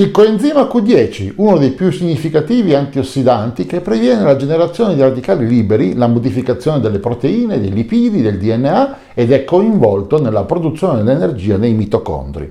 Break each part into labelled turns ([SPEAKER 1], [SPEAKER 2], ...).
[SPEAKER 1] Il coenzima Q10, uno dei più significativi antiossidanti che previene la generazione di radicali liberi, la modificazione delle proteine, dei lipidi, del DNA ed è coinvolto nella produzione dell'energia nei mitocondri.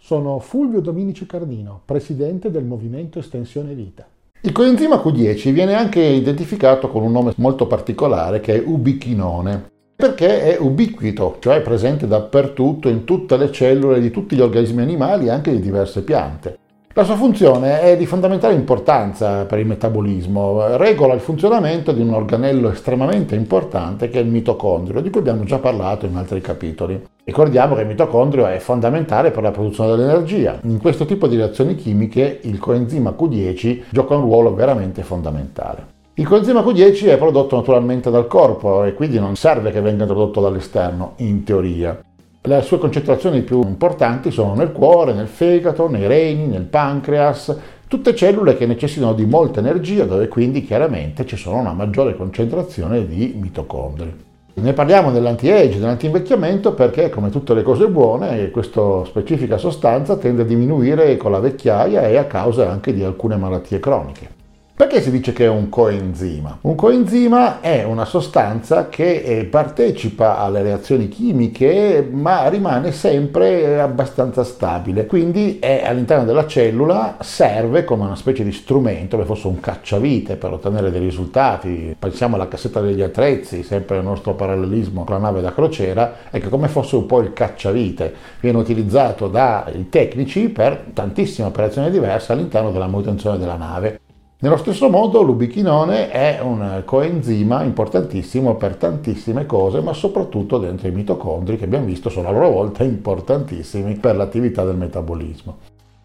[SPEAKER 2] Sono Fulvio Dominici Cardino, presidente del Movimento Estensione Vita.
[SPEAKER 1] Il coenzima Q10 viene anche identificato con un nome molto particolare che è ubichinone perché è ubiquito, cioè è presente dappertutto in tutte le cellule di tutti gli organismi animali e anche di diverse piante. La sua funzione è di fondamentale importanza per il metabolismo, regola il funzionamento di un organello estremamente importante che è il mitocondrio, di cui abbiamo già parlato in altri capitoli. Ricordiamo che il mitocondrio è fondamentale per la produzione dell'energia. In questo tipo di reazioni chimiche il coenzima Q10 gioca un ruolo veramente fondamentale. Il coenzima Q10 è prodotto naturalmente dal corpo e quindi non serve che venga introdotto dall'esterno, in teoria. Le sue concentrazioni più importanti sono nel cuore, nel fegato, nei reni, nel pancreas, tutte cellule che necessitano di molta energia dove quindi chiaramente ci sono una maggiore concentrazione di mitocondri. Ne parliamo nell'anti-age, nell'anti-invecchiamento perché come tutte le cose buone questa specifica sostanza tende a diminuire con la vecchiaia e a causa anche di alcune malattie croniche. Perché si dice che è un coenzima? Un coenzima è una sostanza che eh, partecipa alle reazioni chimiche ma rimane sempre abbastanza stabile, quindi è all'interno della cellula, serve come una specie di strumento, come fosse un cacciavite per ottenere dei risultati. Pensiamo alla cassetta degli attrezzi, sempre nel nostro parallelismo con la nave da crociera, ecco come fosse un po' il cacciavite. Viene utilizzato dai tecnici per tantissime operazioni diverse all'interno della manutenzione della nave. Nello stesso modo l'ubichinone è un coenzima importantissimo per tantissime cose, ma soprattutto dentro i mitocondri che abbiamo visto sono a loro volta importantissimi per l'attività del metabolismo.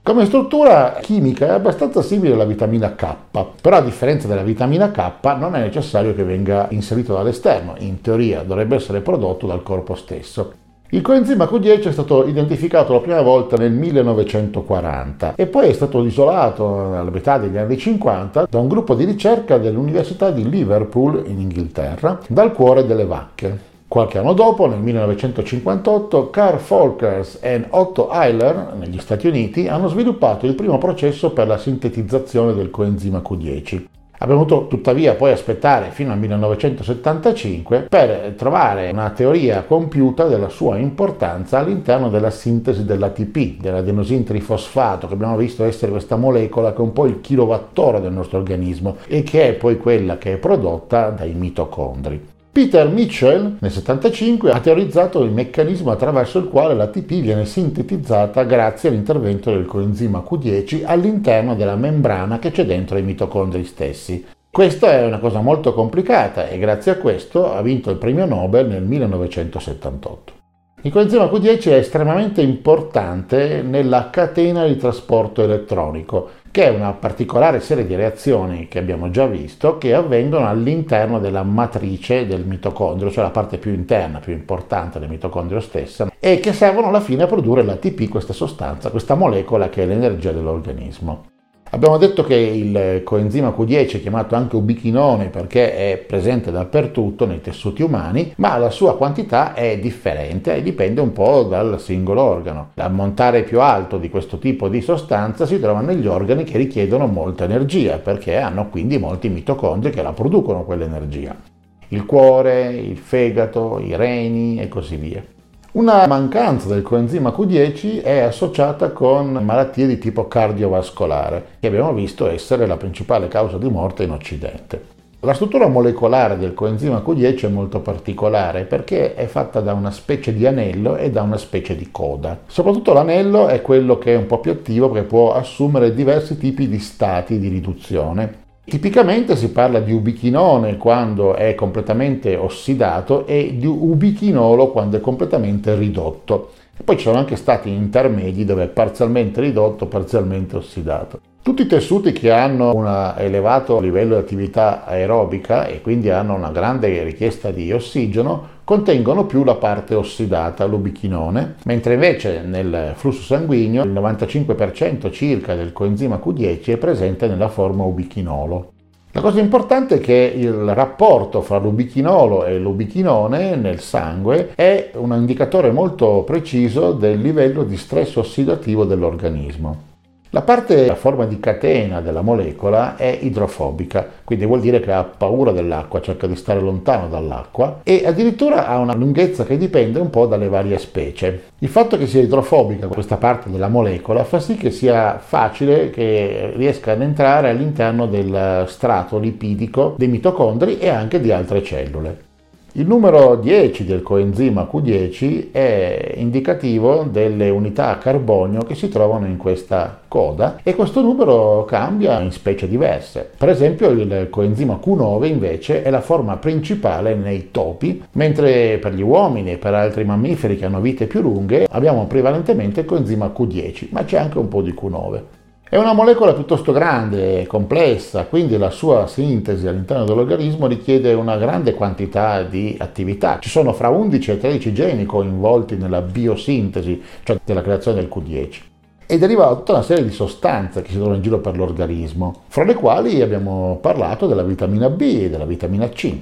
[SPEAKER 1] Come struttura chimica è abbastanza simile alla vitamina K, però a differenza della vitamina K non è necessario che venga inserito dall'esterno, in teoria dovrebbe essere prodotto dal corpo stesso. Il coenzima Q10 è stato identificato la prima volta nel 1940 e poi è stato isolato alla metà degli anni 50 da un gruppo di ricerca dell'Università di Liverpool in Inghilterra dal cuore delle vacche. Qualche anno dopo, nel 1958, Carl Folkers e Otto Eiler, negli Stati Uniti, hanno sviluppato il primo processo per la sintetizzazione del coenzima Q10. Abbiamo dovuto tuttavia poi aspettare fino al 1975 per trovare una teoria compiuta della sua importanza all'interno della sintesi dell'ATP, dell'adenosin trifosfato, che abbiamo visto essere questa molecola che è un po' il kilowattora del nostro organismo e che è poi quella che è prodotta dai mitocondri. Peter Mitchell nel 1975 ha teorizzato il meccanismo attraverso il quale l'ATP viene sintetizzata grazie all'intervento del coenzima Q10 all'interno della membrana che c'è dentro i mitocondri stessi. Questa è una cosa molto complicata e grazie a questo ha vinto il premio Nobel nel 1978. Il coenzima Q10 è estremamente importante nella catena di trasporto elettronico, che è una particolare serie di reazioni che abbiamo già visto che avvengono all'interno della matrice del mitocondrio, cioè la parte più interna, più importante del mitocondrio stesso, e che servono alla fine a produrre l'ATP, questa sostanza, questa molecola che è l'energia dell'organismo. Abbiamo detto che il coenzima Q10 è chiamato anche ubichinone perché è presente dappertutto nei tessuti umani, ma la sua quantità è differente e dipende un po' dal singolo organo. L'ammontare più alto di questo tipo di sostanza si trova negli organi che richiedono molta energia perché hanno quindi molti mitocondri che la producono quell'energia. Il cuore, il fegato, i reni e così via. Una mancanza del coenzima Q10 è associata con malattie di tipo cardiovascolare, che abbiamo visto essere la principale causa di morte in Occidente. La struttura molecolare del coenzima Q10 è molto particolare perché è fatta da una specie di anello e da una specie di coda. Soprattutto l'anello è quello che è un po' più attivo perché può assumere diversi tipi di stati di riduzione. Tipicamente si parla di ubichinone quando è completamente ossidato e di ubichinolo quando è completamente ridotto. E poi ci sono anche stati intermedi dove è parzialmente ridotto, parzialmente ossidato. Tutti i tessuti che hanno un elevato livello di attività aerobica e quindi hanno una grande richiesta di ossigeno contengono più la parte ossidata, l'ubichinone, mentre invece nel flusso sanguigno il 95% circa del coenzima Q10 è presente nella forma ubichinolo. La cosa importante è che il rapporto fra l'ubichinolo e l'ubichinone nel sangue è un indicatore molto preciso del livello di stress ossidativo dell'organismo. La parte a forma di catena della molecola è idrofobica, quindi vuol dire che ha paura dell'acqua, cerca di stare lontano dall'acqua e addirittura ha una lunghezza che dipende un po' dalle varie specie. Il fatto che sia idrofobica questa parte della molecola fa sì che sia facile che riesca ad entrare all'interno del strato lipidico dei mitocondri e anche di altre cellule. Il numero 10 del coenzima Q10 è indicativo delle unità a carbonio che si trovano in questa coda e questo numero cambia in specie diverse. Per esempio il coenzima Q9 invece è la forma principale nei topi, mentre per gli uomini e per altri mammiferi che hanno vite più lunghe abbiamo prevalentemente il coenzima Q10, ma c'è anche un po' di Q9. È una molecola piuttosto grande e complessa, quindi la sua sintesi all'interno dell'organismo richiede una grande quantità di attività. Ci sono fra 11 e 13 geni coinvolti nella biosintesi, cioè nella creazione del Q10 e deriva da tutta una serie di sostanze che si trovano in giro per l'organismo, fra le quali abbiamo parlato della vitamina B e della vitamina C.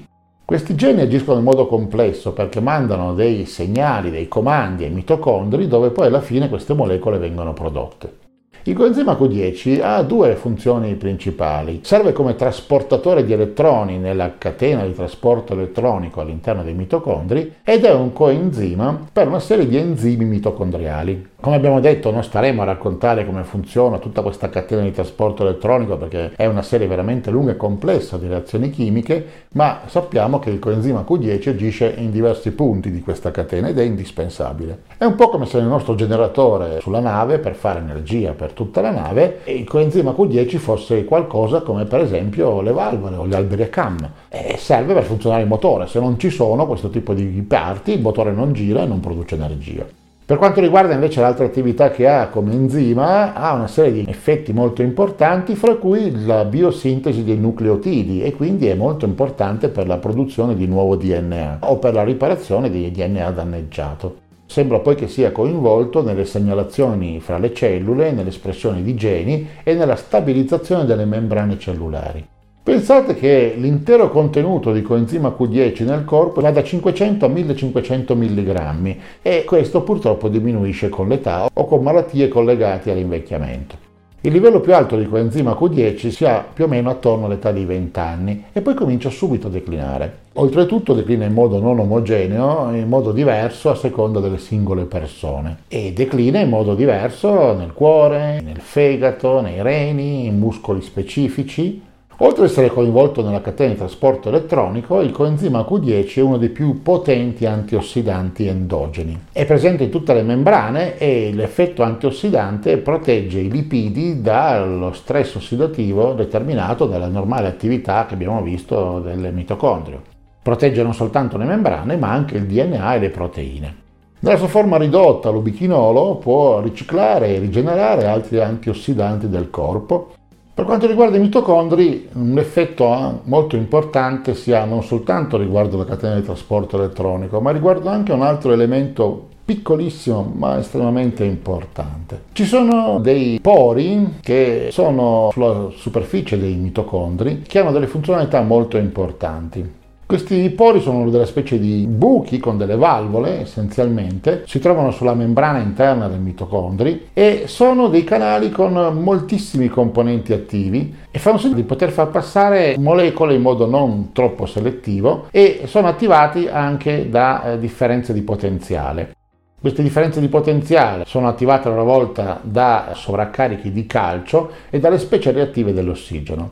[SPEAKER 1] Questi geni agiscono in modo complesso perché mandano dei segnali, dei comandi ai mitocondri dove poi alla fine queste molecole vengono prodotte. Il coenzima Q10 ha due funzioni principali. Serve come trasportatore di elettroni nella catena di trasporto elettronico all'interno dei mitocondri ed è un coenzima per una serie di enzimi mitocondriali. Come abbiamo detto non staremo a raccontare come funziona tutta questa catena di trasporto elettronico perché è una serie veramente lunga e complessa di reazioni chimiche, ma sappiamo che il coenzima Q10 agisce in diversi punti di questa catena ed è indispensabile. È un po' come se il nostro generatore sulla nave per fare energia per tutta la nave il coenzima Q10 fosse qualcosa come per esempio le valvole o gli alberi a cam. E serve per funzionare il motore, se non ci sono questo tipo di parti il motore non gira e non produce energia. Per quanto riguarda invece l'altra attività che ha come enzima, ha una serie di effetti molto importanti, fra cui la biosintesi dei nucleotidi e quindi è molto importante per la produzione di nuovo DNA o per la riparazione di DNA danneggiato. Sembra poi che sia coinvolto nelle segnalazioni fra le cellule, nell'espressione di geni e nella stabilizzazione delle membrane cellulari. Pensate che l'intero contenuto di coenzima Q10 nel corpo va da 500 a 1500 mg e questo purtroppo diminuisce con l'età o con malattie collegate all'invecchiamento. Il livello più alto di coenzima Q10 si ha più o meno attorno all'età di 20 anni e poi comincia subito a declinare. Oltretutto declina in modo non omogeneo, in modo diverso a seconda delle singole persone e declina in modo diverso nel cuore, nel fegato, nei reni, in muscoli specifici Oltre ad essere coinvolto nella catena di trasporto elettronico, il coenzima Q10 è uno dei più potenti antiossidanti endogeni. È presente in tutte le membrane e l'effetto antiossidante protegge i lipidi dallo stress ossidativo determinato dalla normale attività che abbiamo visto del mitocondrio. Protegge non soltanto le membrane, ma anche il DNA e le proteine. Nella sua forma ridotta, l'ubichinolo può riciclare e rigenerare altri antiossidanti del corpo per quanto riguarda i mitocondri, un effetto molto importante si ha non soltanto riguardo la catena di trasporto elettronico, ma riguardo anche un altro elemento piccolissimo ma estremamente importante. Ci sono dei pori che sono sulla superficie dei mitocondri che hanno delle funzionalità molto importanti. Questi pori sono delle specie di buchi con delle valvole essenzialmente, si trovano sulla membrana interna dei mitocondri e sono dei canali con moltissimi componenti attivi e fanno sì di poter far passare molecole in modo non troppo selettivo e sono attivati anche da eh, differenze di potenziale. Queste differenze di potenziale sono attivate a loro volta da sovraccarichi di calcio e dalle specie reattive dell'ossigeno.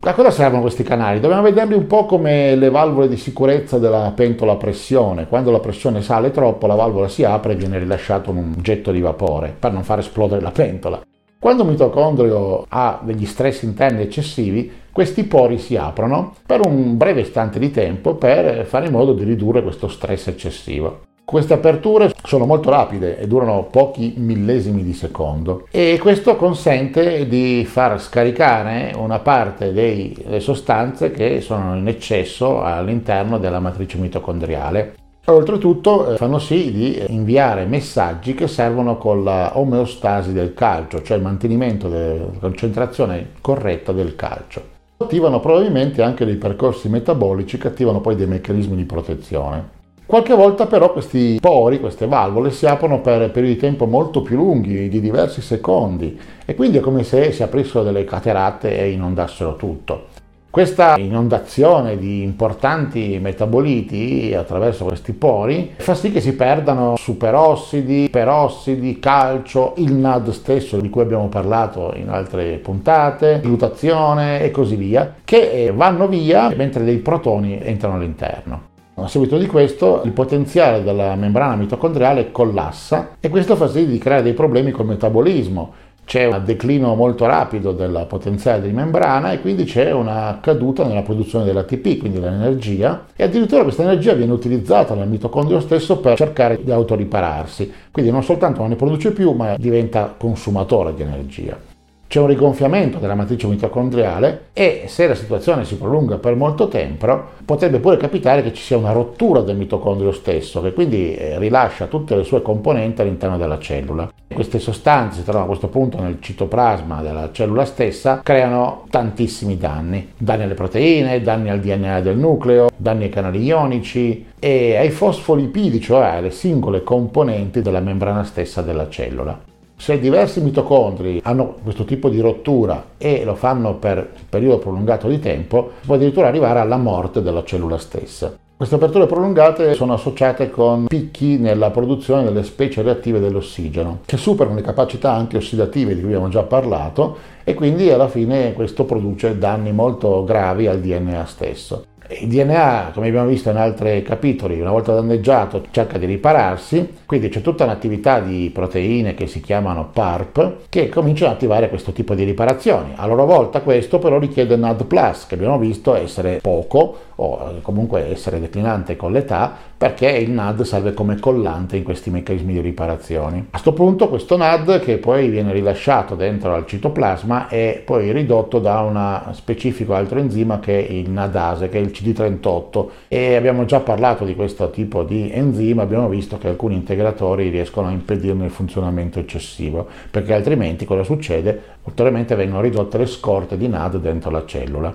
[SPEAKER 1] A cosa servono questi canali? Dobbiamo vederli un po' come le valvole di sicurezza della pentola a pressione. Quando la pressione sale troppo, la valvola si apre e viene rilasciato un getto di vapore per non far esplodere la pentola. Quando un mitocondrio ha degli stress interni eccessivi, questi pori si aprono per un breve istante di tempo per fare in modo di ridurre questo stress eccessivo. Queste aperture sono molto rapide e durano pochi millesimi di secondo e questo consente di far scaricare una parte delle sostanze che sono in eccesso all'interno della matrice mitocondriale. Oltretutto eh, fanno sì di inviare messaggi che servono con la omeostasi del calcio, cioè il mantenimento della concentrazione corretta del calcio. attivano probabilmente anche dei percorsi metabolici che attivano poi dei meccanismi di protezione. Qualche volta però questi pori, queste valvole si aprono per periodi di tempo molto più lunghi, di diversi secondi, e quindi è come se si aprissero delle cateratte e inondassero tutto. Questa inondazione di importanti metaboliti attraverso questi pori fa sì che si perdano superossidi, perossidi, calcio, il NAD stesso di cui abbiamo parlato in altre puntate, glutazione e così via, che vanno via mentre dei protoni entrano all'interno. A seguito di questo il potenziale della membrana mitocondriale collassa e questo fa sì di creare dei problemi col metabolismo. C'è un declino molto rapido del potenziale di membrana e quindi c'è una caduta nella produzione dell'ATP, quindi dell'energia, e addirittura questa energia viene utilizzata dal mitocondrio stesso per cercare di autoripararsi. Quindi non soltanto non ne produce più, ma diventa consumatore di energia c'è un rigonfiamento della matrice mitocondriale e se la situazione si prolunga per molto tempo potrebbe pure capitare che ci sia una rottura del mitocondrio stesso che quindi eh, rilascia tutte le sue componenti all'interno della cellula. Queste sostanze si trovano a questo punto nel citoplasma della cellula stessa, creano tantissimi danni, danni alle proteine, danni al DNA del nucleo, danni ai canali ionici e ai fosfolipidi, cioè alle singole componenti della membrana stessa della cellula. Se diversi mitocondri hanno questo tipo di rottura e lo fanno per un periodo prolungato di tempo, si può addirittura arrivare alla morte della cellula stessa. Queste aperture prolungate sono associate con picchi nella produzione delle specie reattive dell'ossigeno, che superano le capacità antiossidative di cui abbiamo già parlato e quindi alla fine questo produce danni molto gravi al DNA stesso. Il DNA, come abbiamo visto in altri capitoli, una volta danneggiato cerca di ripararsi, quindi c'è tutta un'attività di proteine che si chiamano PARP che cominciano ad attivare questo tipo di riparazioni. A loro volta questo però richiede NAD+, che abbiamo visto essere poco o comunque essere declinante con l'età perché il NAD serve come collante in questi meccanismi di riparazione. A questo punto questo NAD che poi viene rilasciato dentro al citoplasma è poi ridotto da un specifico altro enzima che è il NADase, che è il CD38 e abbiamo già parlato di questo tipo di enzima, abbiamo visto che alcuni integratori riescono a impedirne il funzionamento eccessivo perché altrimenti cosa succede? Ulteriormente vengono ridotte le scorte di NAD dentro la cellula.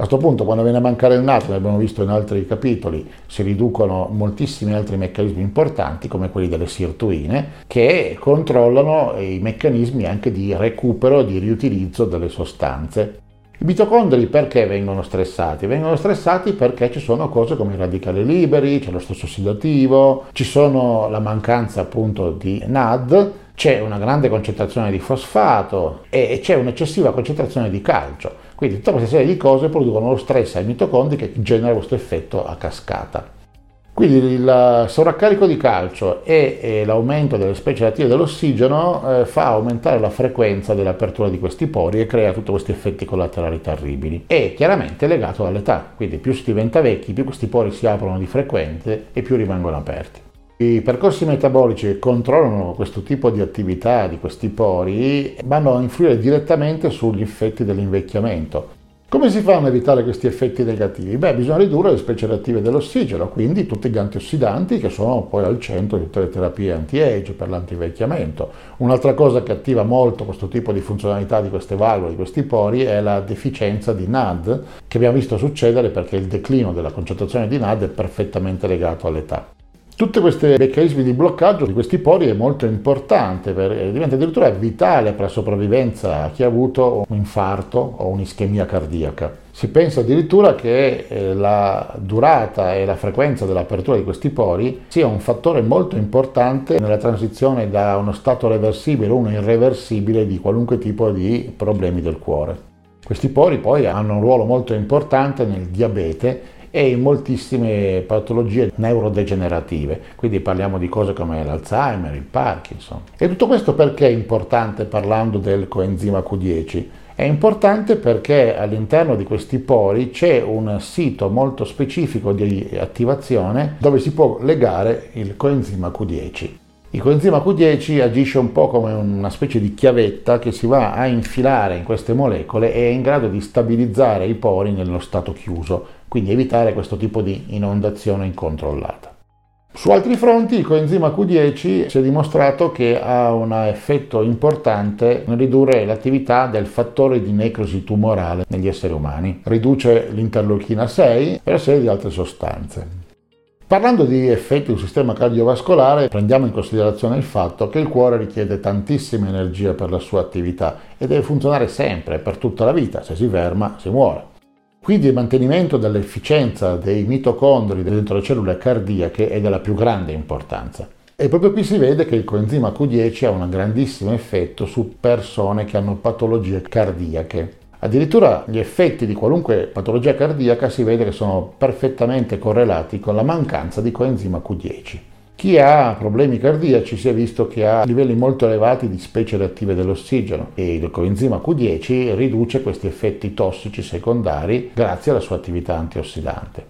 [SPEAKER 1] A questo punto, quando viene a mancare il nato, l'abbiamo visto in altri capitoli, si riducono moltissimi altri meccanismi importanti, come quelli delle sirtuine, che controllano i meccanismi anche di recupero e di riutilizzo delle sostanze. I mitocondri perché vengono stressati? Vengono stressati perché ci sono cose come i radicali liberi, c'è lo stesso ossidativo, ci sono la mancanza appunto di NAD, c'è una grande concentrazione di fosfato e c'è un'eccessiva concentrazione di calcio. Quindi tutta questa serie di cose producono lo stress ai mitocondri che genera questo effetto a cascata. Quindi il sovraccarico di calcio e, l'aumento delle specie attive dell'ossigeno eh, fa aumentare la frequenza dell'apertura di questi pori e crea tutti questi effetti collaterali terribili. E chiaramente è legato all'età, quindi più si diventa vecchi, più questi pori si aprono di frequente e più rimangono aperti. I percorsi metabolici che controllano questo tipo di attività di questi pori vanno a influire direttamente sugli effetti dell'invecchiamento. Come si fanno ad evitare questi effetti negativi? Beh, bisogna ridurre le specie reattive dell'ossigeno, quindi tutti gli antiossidanti che sono poi al centro di tutte le terapie anti-age per l'antivecchiamento. Un'altra cosa che attiva molto questo tipo di funzionalità di queste valvole, di questi pori, è la deficienza di NAD, che abbiamo visto succedere perché il declino della concentrazione di NAD è perfettamente legato all'età. Tutti questi meccanismi di bloccaggio di questi pori è molto importante, per, diventa addirittura vitale per la sopravvivenza a chi ha avuto un infarto o un'ischemia cardiaca. Si pensa addirittura che eh, la durata e la frequenza dell'apertura di questi pori sia un fattore molto importante nella transizione da uno stato reversibile a uno irreversibile di qualunque tipo di problemi del cuore. Questi pori poi hanno un ruolo molto importante nel diabete e in moltissime patologie neurodegenerative, quindi parliamo di cose come l'Alzheimer, il Parkinson. E tutto questo perché è importante parlando del coenzima Q10? È importante perché all'interno di questi pori c'è un sito molto specifico di attivazione dove si può legare il coenzima Q10. Il coenzima Q10 agisce un po' come una specie di chiavetta che si va a infilare in queste molecole e è in grado di stabilizzare i pori nello stato chiuso, quindi evitare questo tipo di inondazione incontrollata. Su altri fronti il coenzima Q10 si è dimostrato che ha un effetto importante nel ridurre l'attività del fattore di necrosi tumorale negli esseri umani. Riduce l'interleuchina 6 e una serie di altre sostanze. Parlando di effetti sul sistema cardiovascolare, prendiamo in considerazione il fatto che il cuore richiede tantissima energia per la sua attività e deve funzionare sempre, per tutta la vita, se si ferma si muore. Quindi il mantenimento dell'efficienza dei mitocondri dentro le cellule cardiache è della più grande importanza. E proprio qui si vede che il coenzima Q10 ha un grandissimo effetto su persone che hanno patologie cardiache. Addirittura gli effetti di qualunque patologia cardiaca si vede che sono perfettamente correlati con la mancanza di coenzima Q10. Chi ha problemi cardiaci si è visto che ha livelli molto elevati di specie reattive dell'ossigeno e il coenzima Q10 riduce questi effetti tossici secondari grazie alla sua attività antiossidante.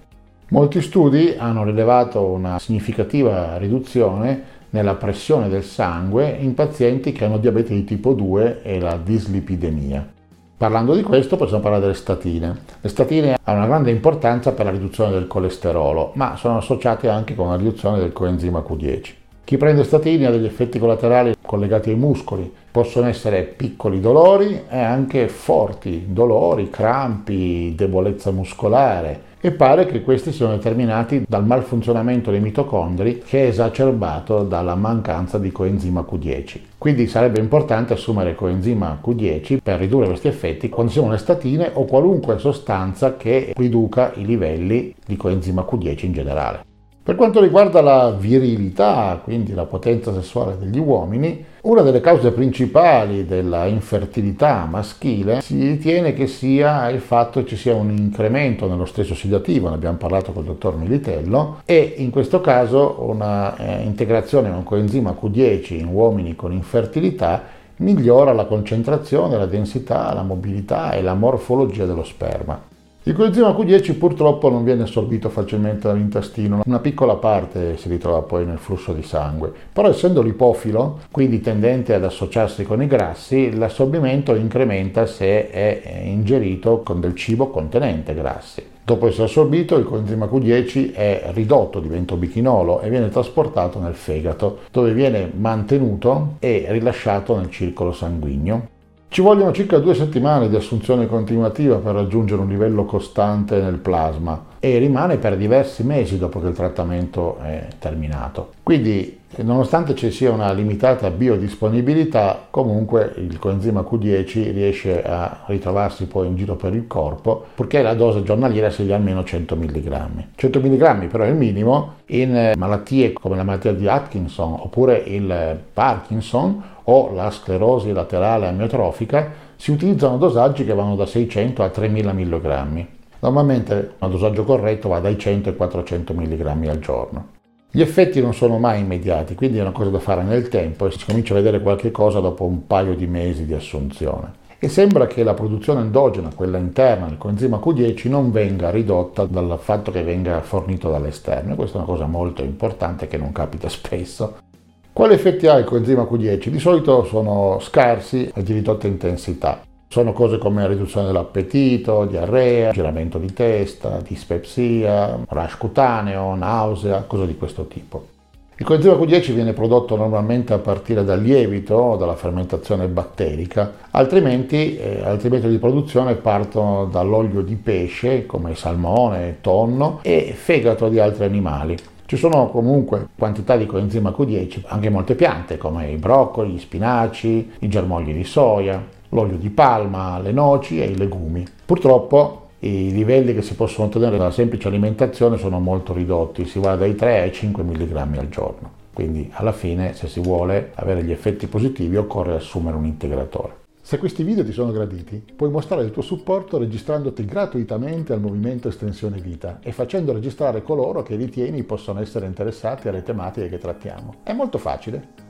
[SPEAKER 1] Molti studi hanno rilevato una significativa riduzione nella pressione del sangue in pazienti che hanno diabete di tipo 2 e la dislipidemia. Parlando di questo possiamo parlare delle statine. Le statine hanno una grande importanza per la riduzione del colesterolo, ma sono associate anche con la riduzione del coenzima Q10. Chi prende statine ha degli effetti collaterali collegati ai muscoli, possono essere piccoli dolori e anche forti dolori, crampi, debolezza muscolare, e pare che questi siano determinati dal malfunzionamento dei mitocondri che è esacerbato dalla mancanza di coenzima Q10. Quindi sarebbe importante assumere coenzima Q10 per ridurre questi effetti quando si sono le statine o qualunque sostanza che riduca i livelli di coenzima Q10 in generale. Per quanto riguarda la virilità, quindi la potenza sessuale degli uomini, una delle cause principali della infertilità maschile si ritiene che sia il fatto che ci sia un incremento nello stesso ossidativo, ne abbiamo parlato con il dottor Militello, e in questo caso una eh, integrazione con coenzima Q10 in uomini con infertilità migliora la concentrazione, la densità, la mobilità e la morfologia dello sperma. Il coenzima Q10 purtroppo non viene assorbito facilmente dall'intestino, una piccola parte si ritrova poi nel flusso di sangue, però essendo lipofilo, quindi tendente ad associarsi con i grassi, l'assorbimento incrementa se è ingerito con del cibo contenente grassi. Dopo essere assorbito, il coenzima Q10 è ridotto, diventa bichinolo e viene trasportato nel fegato, dove viene mantenuto e rilasciato nel circolo sanguigno. Ci vogliono circa due settimane di assunzione continuativa per raggiungere un livello costante nel plasma e rimane per diversi mesi dopo che il trattamento è terminato. Quindi, nonostante ci sia una limitata biodisponibilità, comunque il coenzima Q10 riesce a ritrovarsi poi in giro per il corpo, purché la dose giornaliera sia di almeno 100 mg. 100 mg però è il minimo in malattie come la malattia di Atkinson oppure il Parkinson o la sclerosi laterale amiotrofica, si utilizzano dosaggi che vanno da 600 a 3000 mg. Normalmente un dosaggio corretto va dai 100 ai 400 mg al giorno. Gli effetti non sono mai immediati, quindi è una cosa da fare nel tempo e si comincia a vedere qualche cosa dopo un paio di mesi di assunzione. E sembra che la produzione endogena, quella interna del coenzima Q10, non venga ridotta dal fatto che venga fornito dall'esterno. questa è una cosa molto importante che non capita spesso. Quali effetti ha il coenzima Q10? Di solito sono scarsi e di ridotta intensità. Sono cose come riduzione dell'appetito, diarrea, giramento di testa, dispepsia, rash cutaneo, nausea, cose di questo tipo. Il coenzima Q10 viene prodotto normalmente a partire dal lievito dalla fermentazione batterica, altrimenti eh, altri metodi di produzione partono dall'olio di pesce come salmone, tonno e fegato di altri animali. Ci sono comunque quantità di coenzima Q10, anche molte piante come i broccoli, gli spinaci, i germogli di soia, l'olio di palma, le noci e i legumi. Purtroppo i livelli che si possono ottenere dalla semplice alimentazione sono molto ridotti, si va dai 3 ai 5 mg al giorno. Quindi alla fine se si vuole avere gli effetti positivi occorre assumere un integratore.
[SPEAKER 2] Se questi video ti sono graditi, puoi mostrare il tuo supporto registrandoti gratuitamente al movimento Estensione Vita e facendo registrare coloro che ritieni possono essere interessati alle tematiche che trattiamo. È molto facile.